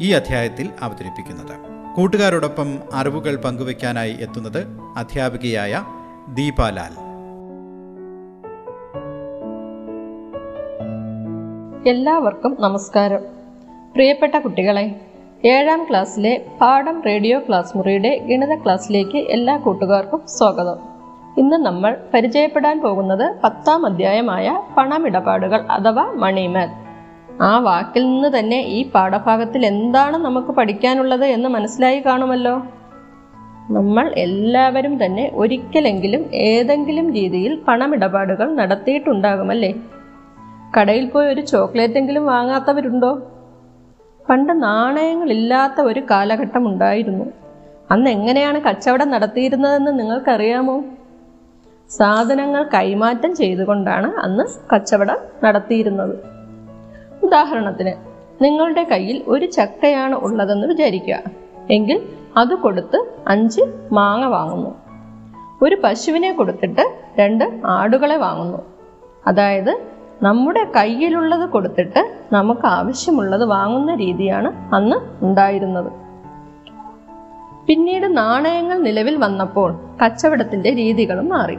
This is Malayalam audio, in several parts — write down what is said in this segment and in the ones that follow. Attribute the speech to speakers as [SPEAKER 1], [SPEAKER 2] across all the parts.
[SPEAKER 1] ഈ അധ്യായത്തിൽ അവതരിപ്പിക്കുന്നത്. കൂട്ടുകാരോടൊപ്പം അറിവുകൾ പങ്കുവയ്ക്കാനായി എത്തുന്നത് അധ്യാപികയായ ദീപാലാൽ.
[SPEAKER 2] എല്ലാവർക്കും നമസ്കാരം. പ്രിയപ്പെട്ട കുട്ടികളെ ഏഴാം ക്ലാസ്സിലെ പാഠം റേഡിയോ ക്ലാസ് മുറിയുടെ ഗണിത ക്ലാസ്സിലേക്ക് എല്ലാ കൂട്ടുകാർക്കും സ്വാഗതം. ഇന്ന് നമ്മൾ പരിചയപ്പെടാൻ പോകുന്നത് പത്താം അധ്യായമായ പണമിടപാടുകൾ അഥവാ മണിമാൻ ആ വാക്കിൽ നിന്ന് തന്നെ ഈ പാഠഭാഗത്തിൽ എന്താണ് നമുക്ക് പഠിക്കാനുള്ളത് എന്ന് മനസ്സിലായി കാണുമല്ലോ? നമ്മൾ എല്ലാവരും തന്നെ ഒരിക്കലെങ്കിലും ഏതെങ്കിലും രീതിയിൽ പണമിടപാടുകൾ നടത്തിയിട്ടുണ്ടാകുമല്ലേ? കടയിൽ പോയി ഒരു ചോക്ലേറ്റ് എങ്കിലും വാങ്ങാത്തവരുണ്ടോ? പണ്ട് നാണയങ്ങളില്ലാത്ത ഒരു കാലഘട്ടം ഉണ്ടായിരുന്നു. അന്ന് എങ്ങനെയാണ് കച്ചവടം നടത്തിയിരുന്നതെന്ന് നിങ്ങൾക്കറിയാമോ? സാധനങ്ങൾ കൈമാറ്റം ചെയ്തുകൊണ്ടാണ് അന്ന് കച്ചവടം നടത്തിയിരുന്നത്. ഉദാഹരണത്തിന് നിങ്ങളുടെ കയ്യിൽ ഒരു ചക്കയാണ് ഉള്ളതെന്ന് വിചാരിക്കുക. എങ്കിൽ അത് കൊടുത്ത് അഞ്ച് മാങ്ങ വാങ്ങുന്നു. ഒരു പശുവിനെ കൊടുത്തിട്ട് രണ്ട് ആടുകളെ വാങ്ങുന്നു. അതായത് നമ്മുടെ കയ്യിലുള്ളത് കൊടുത്തിട്ട് നമുക്ക് ആവശ്യമുള്ളത് വാങ്ങുന്ന രീതിയാണ് അന്ന് ഉണ്ടായിരുന്നത്. പിന്നീട് നാണയങ്ങൾ നിലവിൽ വന്നപ്പോൾ കച്ചവടത്തിന്റെ രീതികളും മാറി.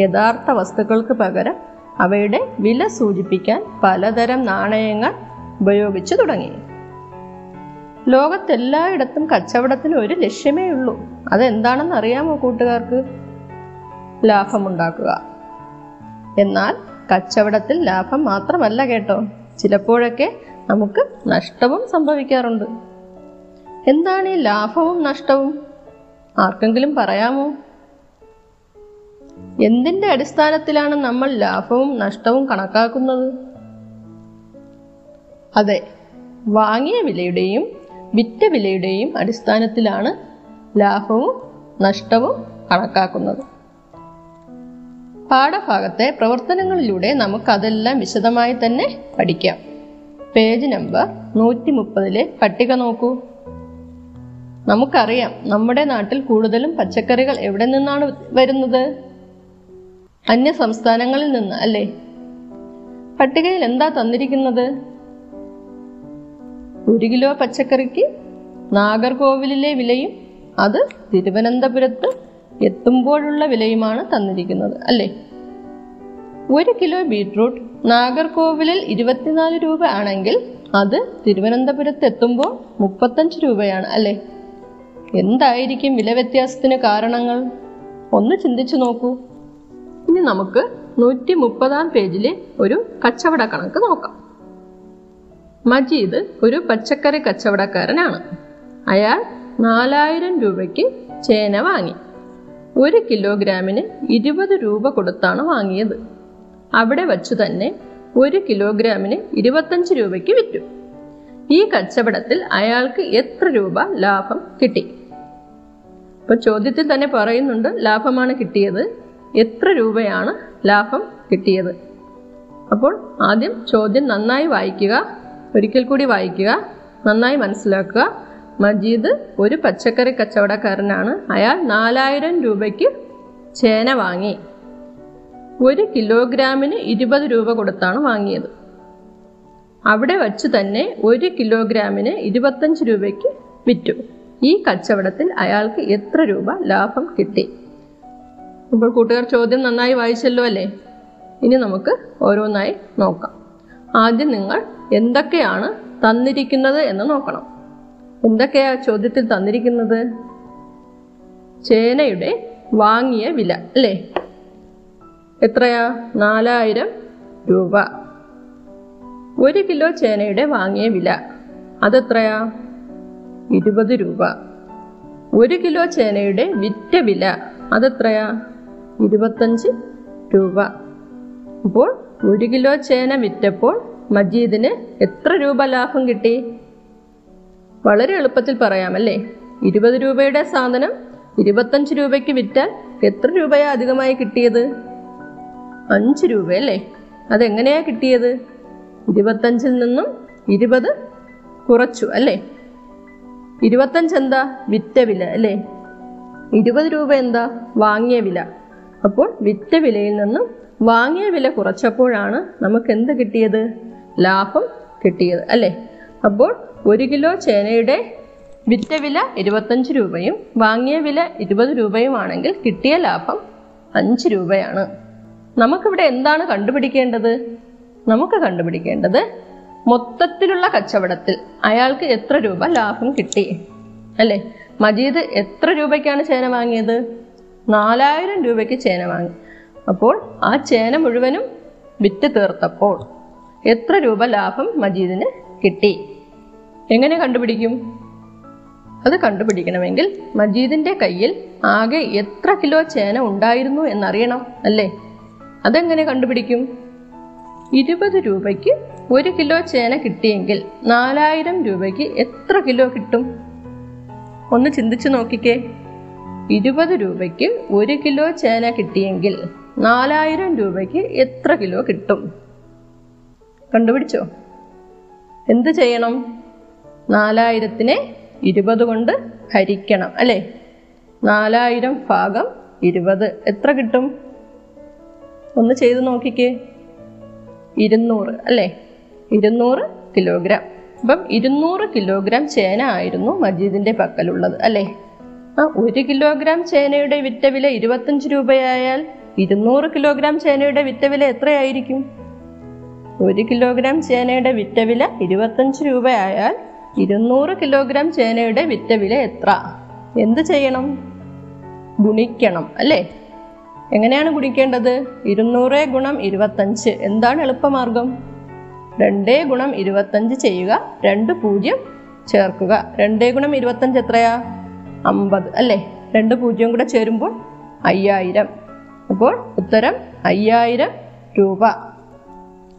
[SPEAKER 2] യഥാർത്ഥ വസ്തുക്കൾക്ക് പകരം അവയുടെ വില സൂചിപ്പിക്കാൻ പലതരം നാണയങ്ങൾ ഉപയോഗിച്ചു തുടങ്ങി. ലോകത്തെല്ലായിടത്തും കച്ചവടത്തിന് ഒരു ലക്ഷ്യമേ ഉള്ളൂ. അതെന്താണെന്ന് അറിയാമോ കൂട്ടുകാർക്ക്? ലാഭമുണ്ടാക്കുക. എന്നാൽ കച്ചവടത്തിൽ ലാഭം മാത്രമല്ല കേട്ടോ. ചിലപ്പോഴൊക്കെ നമുക്ക് നഷ്ടവും സംഭവിക്കാറുണ്ട്. എന്താണ് ഈ ലാഭവും നഷ്ടവും? ആർക്കെങ്കിലും പറയാമോ? എന്തിന്റെ അടിസ്ഥാനത്തിലാണ് നമ്മൾ ലാഭവും നഷ്ടവും കണക്കാക്കുന്നത്? അതെ വാങ്ങിയ വിലയുടെയും വിറ്റ വിലയുടെയും അടിസ്ഥാനത്തിലാണ് ലാഭവും നഷ്ടവും കണക്കാക്കുന്നത്. പാഠഭാഗത്തെ പ്രവർത്തനങ്ങളിലൂടെ നമുക്കതെല്ലാം വിശദമായി തന്നെ പഠിക്കാം. പേജ് നമ്പർ നൂറ്റി മുപ്പതിലെ പട്ടിക നോക്കൂ. നമുക്കറിയാം നമ്മുടെ നാട്ടിൽ കൂടുതലും പച്ചക്കറികൾ എവിടെ നിന്നാണ് വരുന്നത്? അന്യ സംസ്ഥാനങ്ങളിൽ നിന്ന് അല്ലേ? പട്ടികയിൽ എന്താ തന്നിരിക്കുന്നത്? ഒരു കിലോ പച്ചക്കറിക്ക് നാഗർകോവിലിലെ വിലയും അത് തിരുവനന്തപുരത്ത് എത്തുമ്പോഴുള്ള വിലയുമാണ് തന്നിരിക്കുന്നത് അല്ലേ? ഒരു കിലോ ബീട്രൂട്ട് നാഗർകോവിലിൽ ഇരുപത്തിനാല് രൂപ ആണെങ്കിൽ അത് തിരുവനന്തപുരത്ത് എത്തുമ്പോൾ മുപ്പത്തഞ്ച് രൂപയാണ് അല്ലേ? എന്തായിരിക്കും വില വ്യത്യാസത്തിന് കാരണങ്ങൾ? ഒന്ന് ചിന്തിച്ചു നോക്കൂ. ഇനി നമുക്ക് നൂറ്റി മുപ്പതാം പേജിലെ ഒരു കച്ചവട കണക്ക് നോക്കാം. മജീദ് ഒരു പച്ചക്കറി കച്ചവടക്കാരനാണ്. അയാൾ നാലായിരം രൂപയ്ക്ക് ചേന വാങ്ങി. ഒരു കിലോഗ്രാമിന് ഇരുപത് രൂപ കൊടുത്താണ് വാങ്ങിയത്. അവിടെ വച്ചു തന്നെ ഒരു കിലോഗ്രാമിന് ഇരുപത്തഞ്ച് രൂപയ്ക്ക് വിറ്റു. ഈ കച്ചവടത്തിൽ അയാൾക്ക് എത്ര രൂപ ലാഭം കിട്ടി? ഇപ്പൊ ചോദ്യത്തിൽ തന്നെ പറയുന്നുണ്ട് ലാഭമാണ് കിട്ടിയത്. എത്ര രൂപയാണ് ലാഭം കിട്ടിയത്? അപ്പോൾ ആദ്യം ചോദ്യം നന്നായി വായിക്കുക ഒരിക്കൽ കൂടി വായിക്കുക നന്നായി മനസ്സിലാക്കുക. മജീദ് ഒരു പച്ചക്കറി കച്ചവടക്കാരനാണ്. അയാൾ നാലായിരം രൂപയ്ക്ക് ചേന വാങ്ങി. ഒരു കിലോഗ്രാമിന് ഇരുപത് രൂപ കൊടുത്താണ് വാങ്ങിയത്. അവിടെ വച്ച് തന്നെ ഒരു കിലോഗ്രാമിന് ഇരുപത്തഞ്ച് രൂപയ്ക്ക് വിറ്റു. ഈ കച്ചവടത്തിൽ അയാൾക്ക് എത്ര രൂപ ലാഭം കിട്ടി? അപ്പോൾ കൂട്ടുകാർ ചോദ്യം നന്നായി വായിച്ചല്ലോ അല്ലേ? ഇനി നമുക്ക് ഓരോന്നായി നോക്കാം. ആദ്യം നിങ്ങൾ എന്തൊക്കെയാണ് തന്നിരിക്കുന്നത് എന്ന് നോക്കണം. എന്തൊക്കെയാ ചോദ്യത്തിൽ തന്നിരിക്കുന്നത്? ചേനയുടെ വാങ്ങിയ വില അല്ലേ? എത്രയാ? നാലായിരം രൂപ. ഒരു കിലോ ചേനയുടെ വാങ്ങിയ വില അതെത്രയാ? ഇരുപത് രൂപ. ഒരു കിലോ ചേനയുടെ വിറ്റ വില അതെത്രയാ? ഇരുപത്തഞ്ച് രൂപ. അപ്പോൾ ഒരു കിലോ ചേന വിറ്റപ്പോൾ മജീദിന് എത്ര രൂപ ലാഭം കിട്ടി? വളരെ എളുപ്പത്തിൽ പറയാമല്ലേ ഇരുപത് രൂപയുടെ സാധനം ഇരുപത്തഞ്ച് രൂപയ്ക്ക് വിറ്റാൽ എത്ര രൂപയാ അധികമായി കിട്ടിയത്? അഞ്ച് രൂപയല്ലേ അതെങ്ങനെയാ കിട്ടിയത്? ഇരുപത്തഞ്ചിൽ നിന്നും ഇരുപത് കുറച്ചു അല്ലേ? ഇരുപത്തഞ്ച് എന്താ? വിറ്റ വില അല്ലേ? ഇരുപത് രൂപ എന്താ? വാങ്ങിയ വില. അപ്പോൾ വിറ്റ വിലയിൽ നിന്നും വാങ്ങിയ വില കുറച്ചപ്പോഴാണ് നമുക്ക് എന്ത് കിട്ടിയത്? ലാഭം കിട്ടിയത് അല്ലേ? അപ്പോൾ ഒരു കിലോ ചേനയുടെ വിറ്റ വില ഇരുപത്തഞ്ച് രൂപയും വാങ്ങിയ വില ഇരുപത് രൂപയുമാണെങ്കിൽ കിട്ടിയ ലാഭം അഞ്ച് രൂപയാണ്. നമുക്കിവിടെ എന്താണ് കണ്ടുപിടിക്കേണ്ടത്? നമുക്ക് കണ്ടുപിടിക്കേണ്ടത് മൊത്തത്തിലുള്ള കച്ചവടത്തിൽ അയാൾക്ക് എത്ര രൂപ ലാഭം കിട്ടി അല്ലേ? മജീദ് എത്ര രൂപയ്ക്കാണ് ചേന വാങ്ങിയത്? നാലായിരം രൂപയ്ക്ക് ചേന വാങ്ങി. അപ്പോൾ ആ ചേന മുഴുവനും വിറ്റ് തീർത്തപ്പോൾ എത്ര രൂപ ലാഭം മജീദിന് കിട്ടി? എങ്ങനെ കണ്ടുപിടിക്കും? അത് കണ്ടുപിടിക്കണമെങ്കിൽ മജീദിന്റെ കയ്യിൽ ആകെ എത്ര കിലോ ചേന ഉണ്ടായിരുന്നു എന്നറിയണം അല്ലേ? അതെങ്ങനെ കണ്ടുപിടിക്കും? ഇരുപത് രൂപയ്ക്ക് ഒരു കിലോ ചേന കിട്ടിയെങ്കിൽ നാലായിരം രൂപയ്ക്ക് എത്ര കിലോ കിട്ടും? ഒന്ന് ചിന്തിച്ചു നോക്കിക്കേ. ഇരുപത് രൂപയ്ക്ക് ഒരു കിലോ ചേന കിട്ടിയെങ്കിൽ നാലായിരം രൂപയ്ക്ക് എത്ര കിലോ കിട്ടും? കണ്ടുപിടിച്ചോ? എന്ത് ചെയ്യണം? നാലായിരത്തിനെ ഇരുപത് കൊണ്ട് ഹരിക്കണം അല്ലേ? നാലായിരം ഭാഗം ഇരുപത് എത്ര കിട്ടും? ഒന്ന് ചെയ്ത് നോക്കിക്കേ. ഇരുന്നൂറ് അല്ലേ? ഇരുന്നൂറ് കിലോഗ്രാം. അപ്പം ഇരുന്നൂറ് കിലോഗ്രാം ചേന ആയിരുന്നു മജീദിന്റെ പക്കലുള്ളത് അല്ലേ? ഒരു കിലോഗ്രാം ചേനയുടെ വിറ്റ വില ഇരുപത്തഞ്ച് രൂപയായാൽ ഇരുന്നൂറ് കിലോഗ്രാം ചേനയുടെ വിറ്റ വില എത്രയായിരിക്കും? ഒരു കിലോഗ്രാം ചേനയുടെ വിറ്റ വില ഇരുപത്തഞ്ച് രൂപയായാൽ ഇരുന്നൂറ് കിലോഗ്രാം ചേനയുടെ വിറ്റ വില എത്ര? എന്ത് ചെയ്യണം? ഗുണിക്കണം അല്ലേ? എങ്ങനെയാണ് ഗുണിക്കേണ്ടത്? ഇരുന്നൂറ് ഗുണം ഇരുപത്തഞ്ച്. എന്താണ് എളുപ്പമാർഗം? രണ്ടേ ഗുണം ഇരുപത്തഞ്ച് ചെയ്യുക രണ്ട് പൂജ്യം ചേർക്കുക. രണ്ടേ ഗുണം ഇരുപത്തഞ്ച് എത്രയാ? അമ്പത് അല്ലേ? രണ്ട് പൂജ്യം കൂടെ ചേരുമ്പോൾ അയ്യായിരം. അപ്പോൾ ഉത്തരം അയ്യായിരം രൂപ.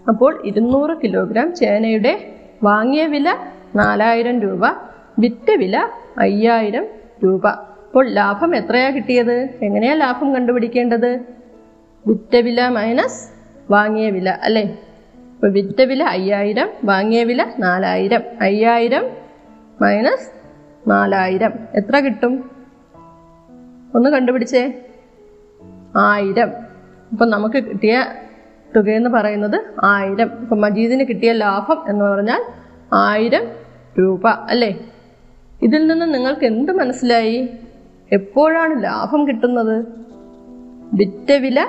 [SPEAKER 2] അപ്പോൾ ഇരുന്നൂറ് കിലോഗ്രാം ചേനയുടെ വാങ്ങിയ വില നാലായിരം രൂപ വിറ്റ വില അയ്യായിരം രൂപ. അപ്പോൾ ലാഭം എത്രയാ കിട്ടിയത്? എങ്ങനെയാ ലാഭം കണ്ടുപിടിക്കേണ്ടത്? വിറ്റ വില മൈനസ് വാങ്ങിയ വില അല്ലേ? അപ്പോൾ വിറ്റ വില അയ്യായിരം വാങ്ങിയ വില നാലായിരം. അയ്യായിരം മൈനസ് നാലായിരം. എത്ര കിട്ടും? ഒന്ന് കണ്ടുപിടിച്ചേ. ആയിരം. അപ്പം നമുക്ക് കിട്ടിയ തുകയെന്ന് പറയുന്നത് ആയിരം. ഇപ്പം മജീദിന് കിട്ടിയ ലാഭം എന്ന് പറഞ്ഞാൽ ആയിരം രൂപ അല്ലേ? ഇതിൽ നിന്ന് നിങ്ങൾക്ക് എന്ത് മനസ്സിലായി? എപ്പോഴാണ് ലാഭം കിട്ടുന്നത്? വിറ്റ വില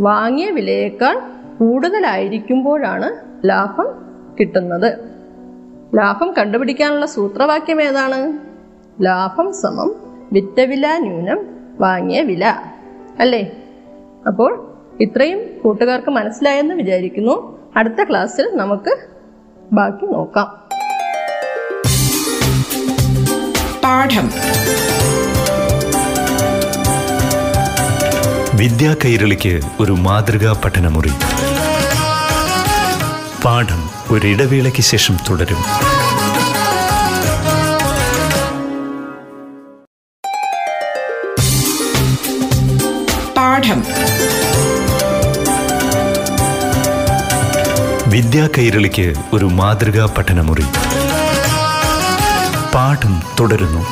[SPEAKER 2] വാങ്ങിയ വിലയേക്കാൾ കൂടുതലായിരിക്കുമ്പോഴാണ് ലാഭം കിട്ടുന്നത്. ലാഭം കണ്ടുപിടിക്കാനുള്ള സൂത്രവാക്യം ഏതാണ്? ലാഭം സമം വിറ്റ വില ന്യൂനം വാങ്ങിയ വില. അല്ലേ? അപ്പോൾ ഇത്രയും കൂട്ടുകാർക്ക് മനസ്സിലായെന്ന് വിചാരിക്കുന്നു. അടുത്ത ക്ലാസ്സിൽ നമുക്ക് ബാക്കി നോക്കാം.
[SPEAKER 3] പാഠം.
[SPEAKER 4] വിദ്യാ കൈരളിക്ക് ഒരു മാതൃകാ പഠനമുറി. പാഠം ഒരിടവേളയ്ക്ക് ശേഷം തുടരും.
[SPEAKER 3] പാഠം
[SPEAKER 4] വിദ്യാ കൈരളിക്ക് ഒരു മാതൃകാ പഠനമുറി. പാഠം തുടരുന്നു.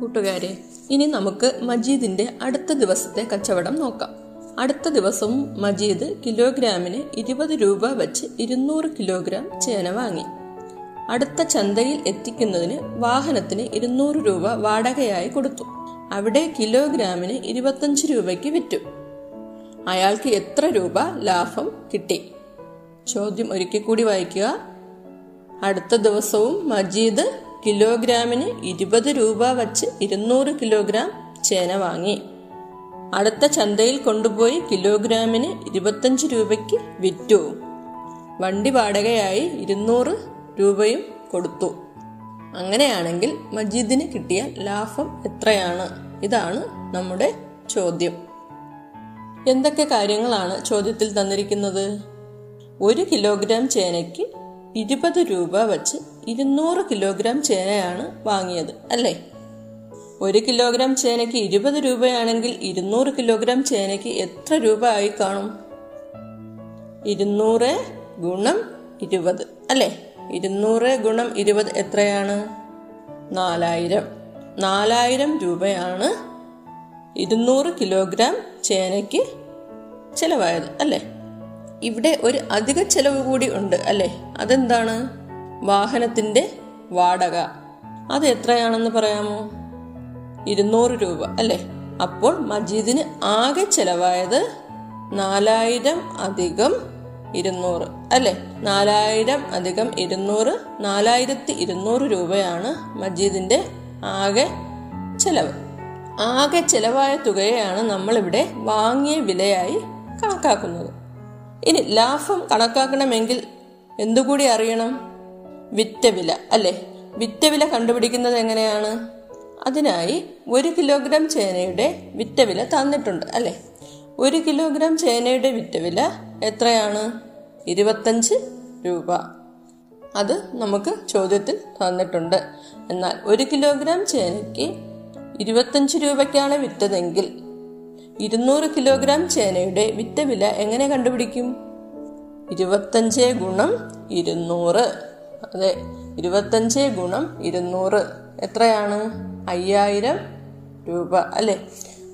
[SPEAKER 2] കൂട്ടുകാരെ ഇനി നമുക്ക് മജീദിന്റെ അടുത്ത ദിവസത്തെ കച്ചവടം നോക്കാം. അടുത്ത ദിവസവും മജീദ് കിലോഗ്രാമിന് ഇരുപത് രൂപ വെച്ച് ഇരുന്നൂറ് കിലോഗ്രാം ചേന വാങ്ങി. അടുത്ത ചന്തയിൽ എത്തിക്കുന്നതിന് വാഹനത്തിന് ഇരുന്നൂറ് രൂപ വാടകയായി കൊടുത്തു. അവിടെ കിലോഗ്രാമിന് ഇരുപത്തഞ്ച് രൂപയ്ക്ക് വിറ്റു. അയാൾക്ക് എത്ര രൂപ ലാഭം കിട്ടി? ചോദ്യം ഒരിക്കൽ കൂടി വായിക്കുക. അടുത്ത ദിവസവും മജീദ് കിലോഗ്രാമിന് ഇരുപത് രൂപ വച്ച് ഇരുന്നൂറ് കിലോഗ്രാം ചേന വാങ്ങി. അടുത്ത ചന്തയിൽ കൊണ്ടുപോയി കിലോഗ്രാമിന് ഇരുപത്തഞ്ച് രൂപയ്ക്ക് വിറ്റു. വണ്ടി വാടകയായി ഇരുന്നൂറ് രൂപയും കൊടുത്തു. അങ്ങനെയാണെങ്കിൽ മജീദിന് കിട്ടിയ ലാഭം എത്രയാണ്? ഇതാണ് നമ്മുടെ ചോദ്യം. എന്തൊക്കെ കാര്യങ്ങളാണ് ചോദ്യത്തിൽ തന്നിരിക്കുന്നത്? ഒരു കിലോഗ്രാം ചേനയ്ക്ക് ഇരുപത് രൂപ വച്ച് ഇരുന്നൂറ് കിലോഗ്രാം ചേനയാണ് വാങ്ങിയത് അല്ലേ? ഒരു കിലോഗ്രാം ചേനയ്ക്ക് ഇരുപത് രൂപയാണെങ്കിൽ ഇരുന്നൂറ് കിലോഗ്രാം ചേനയ്ക്ക് എത്ര രൂപ ആയി കാണും? ഇരുന്നൂറ് ഗുണം ഇരുപത് അല്ലേ? ഇരുന്നൂറ് ഗുണം ഇരുപത് എത്രയാണ്? നാലായിരം. നാലായിരം രൂപയാണ് ഇരുന്നൂറ് കിലോഗ്രാം ചേനയ്ക്ക് ചിലവായത് അല്ലേ? ഇവിടെ ഒരു അധിക ചെലവ് കൂടി ഉണ്ട് അല്ലേ? അതെന്താണ്? വാഹനത്തിന്റെ വാടക. അത് എത്രയാണെന്ന് പറയാമോ? ഇരുന്നൂറ് രൂപ അല്ലേ? അപ്പോൾ മജീദിന് ആകെ ചെലവായത് നാലായിരം അധികം ഇരുന്നൂറ്. അല്ലേ? നാലായിരം അധികം ഇരുന്നൂറ് നാലായിരത്തി ഇരുന്നൂറ് രൂപയാണ് മജീദിന്റെ ആകെ ചെലവ്. ആകെ ചെലവായ തുകയാണ് നമ്മളിവിടെ വാങ്ങിയ വിലയായി കണക്കാക്കുന്നത്. ഇനി ലാഭം കണക്കാക്കണമെങ്കിൽ എന്തുകൂടി അറിയണം? വിറ്റ വില അല്ലേ? വിറ്റ വില കണ്ടുപിടിക്കുന്നത് എങ്ങനെയാണ്? അതിനായി ഒരു കിലോഗ്രാം ചേനയുടെ വിറ്റ വില തന്നിട്ടുണ്ട് അല്ലേ? ഒരു കിലോഗ്രാം ചേനയുടെ വിറ്റവില എത്രയാണ്? ഇരുപത്തഞ്ച് രൂപ. അത് നമുക്ക് ചോദ്യത്തിൽ തന്നിട്ടുണ്ട്. എന്നാൽ ഒരു കിലോഗ്രാം ചേനയ്ക്ക് ഇരുപത്തഞ്ച് രൂപയ്ക്കാണ് വിറ്റതെങ്കിൽ ഇരുന്നൂറ് കിലോഗ്രാം ചേനയുടെ വിറ്റ വില എങ്ങനെ കണ്ടുപിടിക്കും? ഇരുപത്തഞ്ച് ഗുണം ഇരുന്നൂറ്. അതെ ഇരുപത്തഞ്ച് ഗുണം ഇരുന്നൂറ്. എത്രയാണ്? അയ്യായിരം രൂപ. അല്ലേ?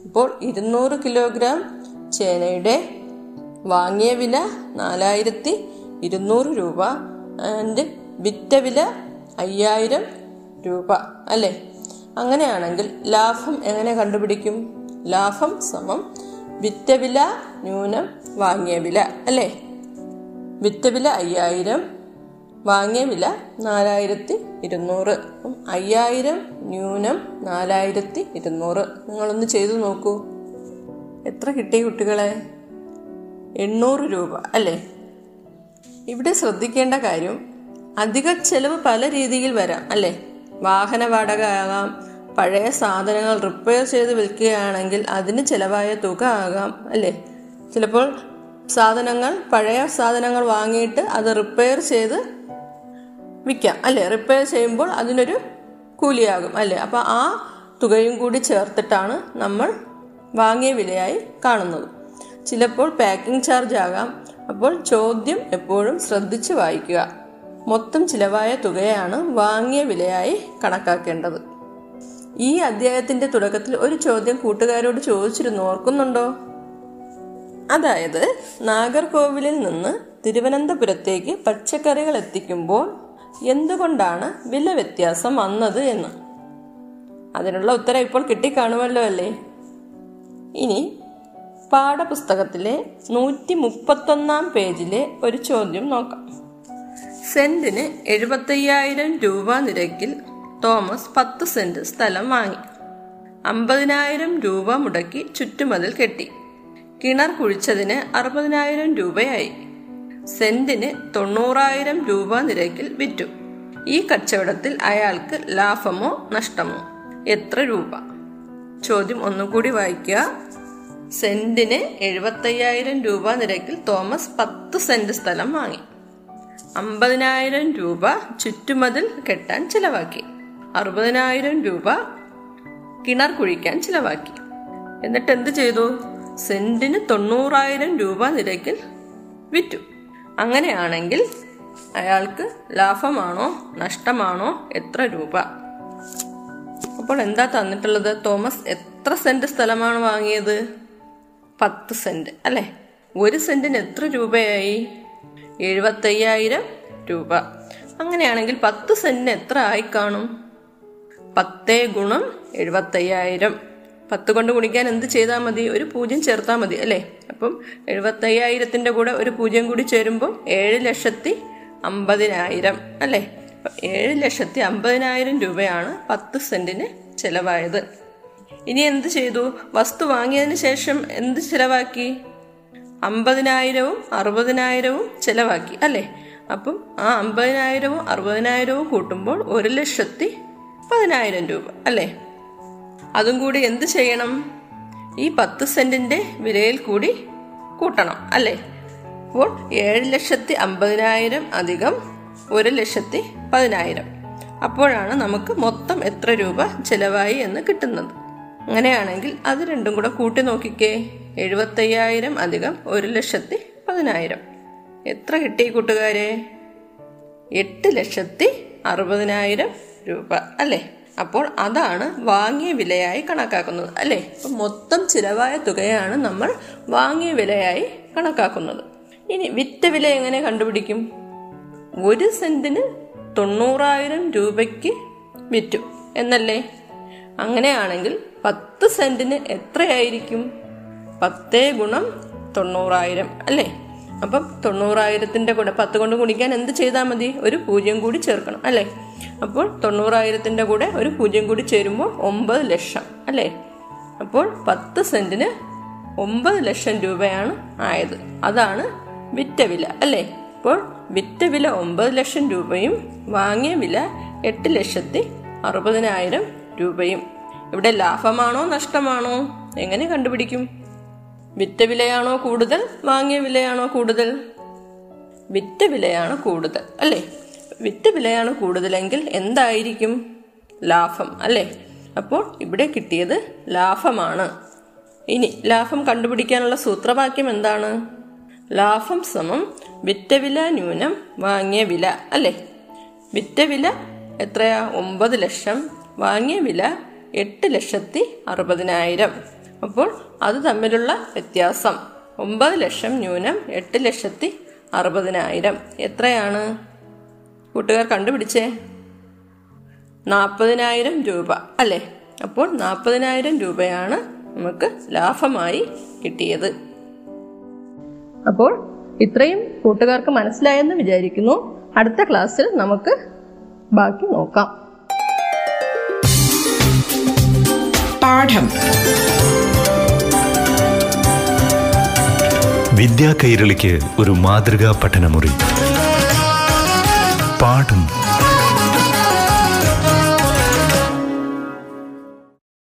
[SPEAKER 2] അപ്പോൾ ഇരുന്നൂറ് കിലോഗ്രാം ചേനയുടെ വാങ്ങിയ വില നാലായിരത്തി ഇരുന്നൂറ് രൂപ. ആൻഡ് വിറ്റ വില അയ്യായിരം രൂപ. അല്ലേ? അങ്ങനെയാണെങ്കിൽ ലാഭം എങ്ങനെ കണ്ടുപിടിക്കും? ലാഭം സമം വിറ്റ വില ന്യൂനം വാങ്ങിയ വില. അല്ലേ? വിറ്റ വില അയ്യായിരം വാങ്ങിയ വില നാലായിരത്തി ഇരുന്നൂറ്. അപ്പം അയ്യായിരം ന്യൂനം നാലായിരത്തി ഇരുന്നൂറ്. നിങ്ങളൊന്ന് ചെയ്തു നോക്കൂ. എത്ര കിട്ടി കുട്ടികളെ? എണ്ണൂറ് രൂപ അല്ലേ? ഇവിടെ ശ്രദ്ധിക്കേണ്ട കാര്യം അധിക ചെലവ് പല രീതിയിൽ വരാം അല്ലേ? വാഹന വാടക ആകാം പഴയ സാധനങ്ങൾ റിപ്പയർ ചെയ്ത് വിൽക്കുകയാണെങ്കിൽ അതിന് ചിലവായ തുക ആകാം അല്ലേ? ചിലപ്പോൾ സാധനങ്ങൾ പഴയ സാധനങ്ങൾ വാങ്ങിയിട്ട് അത് റിപ്പയർ ചെയ്ത് വിൽക്കാം അല്ലേ? റിപ്പയർ ചെയ്യുമ്പോൾ അതിനൊരു കൂലിയാകും അല്ലേ? അപ്പോൾ ആ തുകയും കൂടി ചേർത്തിട്ടാണ് നമ്മൾ വാങ്ങിയ വിലയായി കാണുന്നത്. ചിലപ്പോൾ പാക്കിംഗ് ചാർജ് ആകാം. അപ്പോൾ ചോദ്യം എപ്പോഴും ശ്രദ്ധിച്ച് വായിക്കുക. മൊത്തം ചിലവായ തുകയാണ് വാങ്ങിയ വിലയായി കണക്കാക്കേണ്ടത്. ഈ അധ്യായത്തിന്റെ തുടക്കത്തിൽ ഒരു ചോദ്യം കൂട്ടുകാരോട് ചോദിച്ചിരുന്നു. ഓർക്കുന്നുണ്ടോ? അതായത് നാഗർകോവിലിൽ നിന്ന് തിരുവനന്തപുരത്തേക്ക് പച്ചക്കറികൾ എത്തിക്കുമ്പോൾ എന്തുകൊണ്ടാണ് വില വ്യത്യാസം വന്നത് എന്ന്? അതിനുള്ള ഉത്തരം ഇപ്പോൾ കിട്ടിക്കാണുമല്ലോ അല്ലേ? ഇനി പാഠപുസ്തകത്തിലെ നൂറ്റി മുപ്പത്തൊന്നാം പേജിലെ ഒരു ചോദ്യം നോക്കാം. സെന്റിന് എഴുപത്തയ്യായിരം രൂപ നിരക്കിൽ തോമസ് പത്ത് സെന്റ് സ്ഥലം വാങ്ങി. അമ്പതിനായിരം രൂപ മുടക്കി ചുറ്റുമതിൽ കെട്ടി. കിണർ കുഴിച്ചതിന് അറുപതിനായിരം രൂപയായി. സെന്റിന് തൊണ്ണൂറായിരം രൂപ നിരക്കിൽ വിറ്റു. ഈ കച്ചവടത്തിൽ അയാൾക്ക് ലാഭമോ നഷ്ടമോ? എത്ര രൂപ? ചോദ്യം ഒന്നുകൂടി വായിക്കുക. സെന്റിന് എഴുപത്തയ്യായിരം രൂപ നിരക്കിൽ തോമസ് പത്ത് സെന്റ് സ്ഥലം വാങ്ങി. അമ്പതിനായിരം രൂപ ചുറ്റുമതിൽ കെട്ടാൻ ചിലവാക്കി. അറുപതിനായിരം രൂപ കിണർ കുഴിക്കാൻ ചിലവാക്കി. എന്നിട്ട് എന്ത് ചെയ്തു? സെന്റിന് തൊണ്ണൂറായിരം രൂപ നിരക്കിൽ വിറ്റു. അങ്ങനെയാണെങ്കിൽ അയാൾക്ക് ലാഭമാണോ നഷ്ടമാണോ എത്ര രൂപ? അപ്പോൾ എന്താ തന്നിട്ടുള്ളത്? തോമസ് എത്ര സെന്റ് സ്ഥലമാണ് വാങ്ങിയത്? പത്ത് സെന്റ് അല്ലെ? ഒരു സെന്റിന് എത്ര രൂപയായി? എഴുപത്തയ്യായിരം രൂപ. അങ്ങനെയാണെങ്കിൽ പത്ത് സെന്റിന് എത്ര ആയി കാണും? പത്തേ ഗുണം എഴുപത്തയ്യായിരം. പത്ത് കൊണ്ട് ഗുണിക്കാൻ എന്ത് ചെയ്താൽ മതി? ഒരു പൂജ്യം ചേർത്താൽ മതി അല്ലേ? അപ്പം എഴുപത്തയ്യായിരത്തിന്റെ കൂടെ ഒരു പൂജ്യം കൂടി ചേരുമ്പോൾ ഏഴ് ലക്ഷത്തി അമ്പതിനായിരം അല്ലേ? ഏഴ് ലക്ഷത്തി അമ്പതിനായിരം രൂപയാണ് പത്ത് സെന്റിന് ചെലവായത്. ഇനി എന്ത് ചെയ്തു? വസ്തു വാങ്ങിയതിന് ശേഷം എന്ത് ചെലവാക്കി? അമ്പതിനായിരവും അറുപതിനായിരവും ചെലവാക്കി അല്ലേ? അപ്പം ആ അമ്പതിനായിരവും അറുപതിനായിരവും കൂട്ടുമ്പോൾ ഒരു ലക്ഷത്തി പതിനായിരം രൂപ അല്ലേ? അതും കൂടി എന്ത് ചെയ്യണം? ഈ പത്ത് സെന്റിന്റെ വിലയിൽ കൂടി കൂട്ടണം അല്ലേ? അപ്പോൾ ഏഴ് ലക്ഷത്തി അമ്പതിനായിരം അധികം ഒരു ലക്ഷത്തി പതിനായിരം. അപ്പോഴാണ് നമുക്ക് മൊത്തം എത്ര രൂപ ചിലവായി എന്ന് കിട്ടുന്നത്. അങ്ങനെയാണെങ്കിൽ അത് രണ്ടും കൂടെ കൂട്ടി നോക്കിക്കേ. എഴുപത്തയ്യായിരം അധികം ഒരു ലക്ഷത്തി പതിനായിരം. എത്ര കിട്ടി കൂട്ടുകാരെ? എട്ട് ലക്ഷത്തി അറുപതിനായിരം രൂപ അല്ലേ? അപ്പോൾ അതാണ് വാങ്ങിയ വിലയായി കണക്കാക്കുന്നത് അല്ലേ? അപ്പം മൊത്തം ചിലവായ തുകയാണ് നമ്മൾ വാങ്ങിയ വിലയായി കണക്കാക്കുന്നത്. ഇനി വിറ്റ വില എങ്ങനെ കണ്ടുപിടിക്കും? ഒരു സെന്റിന് തൊണ്ണൂറായിരം രൂപയ്ക്ക് വിറ്റു. എന്നല്ലേ? അങ്ങനെയാണെങ്കിൽ പത്ത് സെന്റിന് എത്രയായിരിക്കും? പത്തേ ഗുണം തൊണ്ണൂറായിരം അല്ലേ? അപ്പം തൊണ്ണൂറായിരത്തിന്റെ കൂടെ പത്ത് കൊണ്ട് ഗുണിക്കാൻ എന്ത് ചെയ്താൽ മതി? ഒരു പൂജ്യം കൂടി ചേർക്കണം അല്ലേ? അപ്പോൾ തൊണ്ണൂറായിരത്തിന്റെ കൂടെ ഒരു പൂജ്യം കൂടി ചേരുമ്പോൾ ഒമ്പത് ലക്ഷം അല്ലേ? അപ്പോൾ പത്ത് സെന്റിന് ഒമ്പത് ലക്ഷം രൂപയാണ് ആയത്. അതാണ് വിറ്റ വില അല്ലേ? അപ്പോൾ വിറ്റ വില ഒമ്പത് ലക്ഷം രൂപയും വാങ്ങിയ വില എട്ട് ലക്ഷത്തി അറുപതിനായിരം രൂപയും. ഇവിടെ ലാഭമാണോ നഷ്ടമാണോ? എങ്ങനെ കണ്ടുപിടിക്കും? വിറ്റ വിലയാണോ കൂടുതൽ? വാങ്ങിയ വിലയാണോ കൂടുതൽ? വിറ്റ വിലയാണ് കൂടുതൽ അല്ലേ? വിറ്റ വിലയാണ് കൂടുതലെങ്കിൽ എന്തായിരിക്കും? ലാഭം അല്ലേ? അപ്പോൾ ഇവിടെ കിട്ടിയത് ലാഭമാണ്. ഇനി ലാഭം കണ്ടുപിടിക്കാനുള്ള സൂത്രവാക്യം എന്താണ്? ലാഭം സമം വിറ്റവില ന്യൂനം വാങ്ങിയ വില അല്ലേ? വിറ്റവില എത്രയാ? ഒമ്പത് ലക്ഷം. വാങ്ങിയ വില എട്ട് ലക്ഷത്തി അറുപതിനായിരം. അപ്പോൾ അത് തമ്മിലുള്ള വ്യത്യാസം. ഒമ്പത് ലക്ഷം ന്യൂനം എട്ട് ലക്ഷത്തി അറുപതിനായിരം. എത്രയാണ്? കൂട്ടുകാർ കണ്ടുപിടിച്ചേ. നാൽപ്പതിനായിരം രൂപ അല്ലേ? അപ്പോൾ നാൽപ്പതിനായിരം രൂപയാണ് നമുക്ക് ലാഭമായി കിട്ടിയത്. അപ്പോൾ ഇത്രയും കൂട്ടുകാർക്ക് മനസ്സിലായെന്ന് വിചാരിക്കുന്നു. അടുത്ത ക്ലാസ്സിൽ നമുക്ക് ബാക്കി നോക്കാം.
[SPEAKER 3] പാഠം.
[SPEAKER 4] വിദ്യാ കൈരളിക്ക് ഒരു മാതൃകാ പഠനമുറി. പാഠം.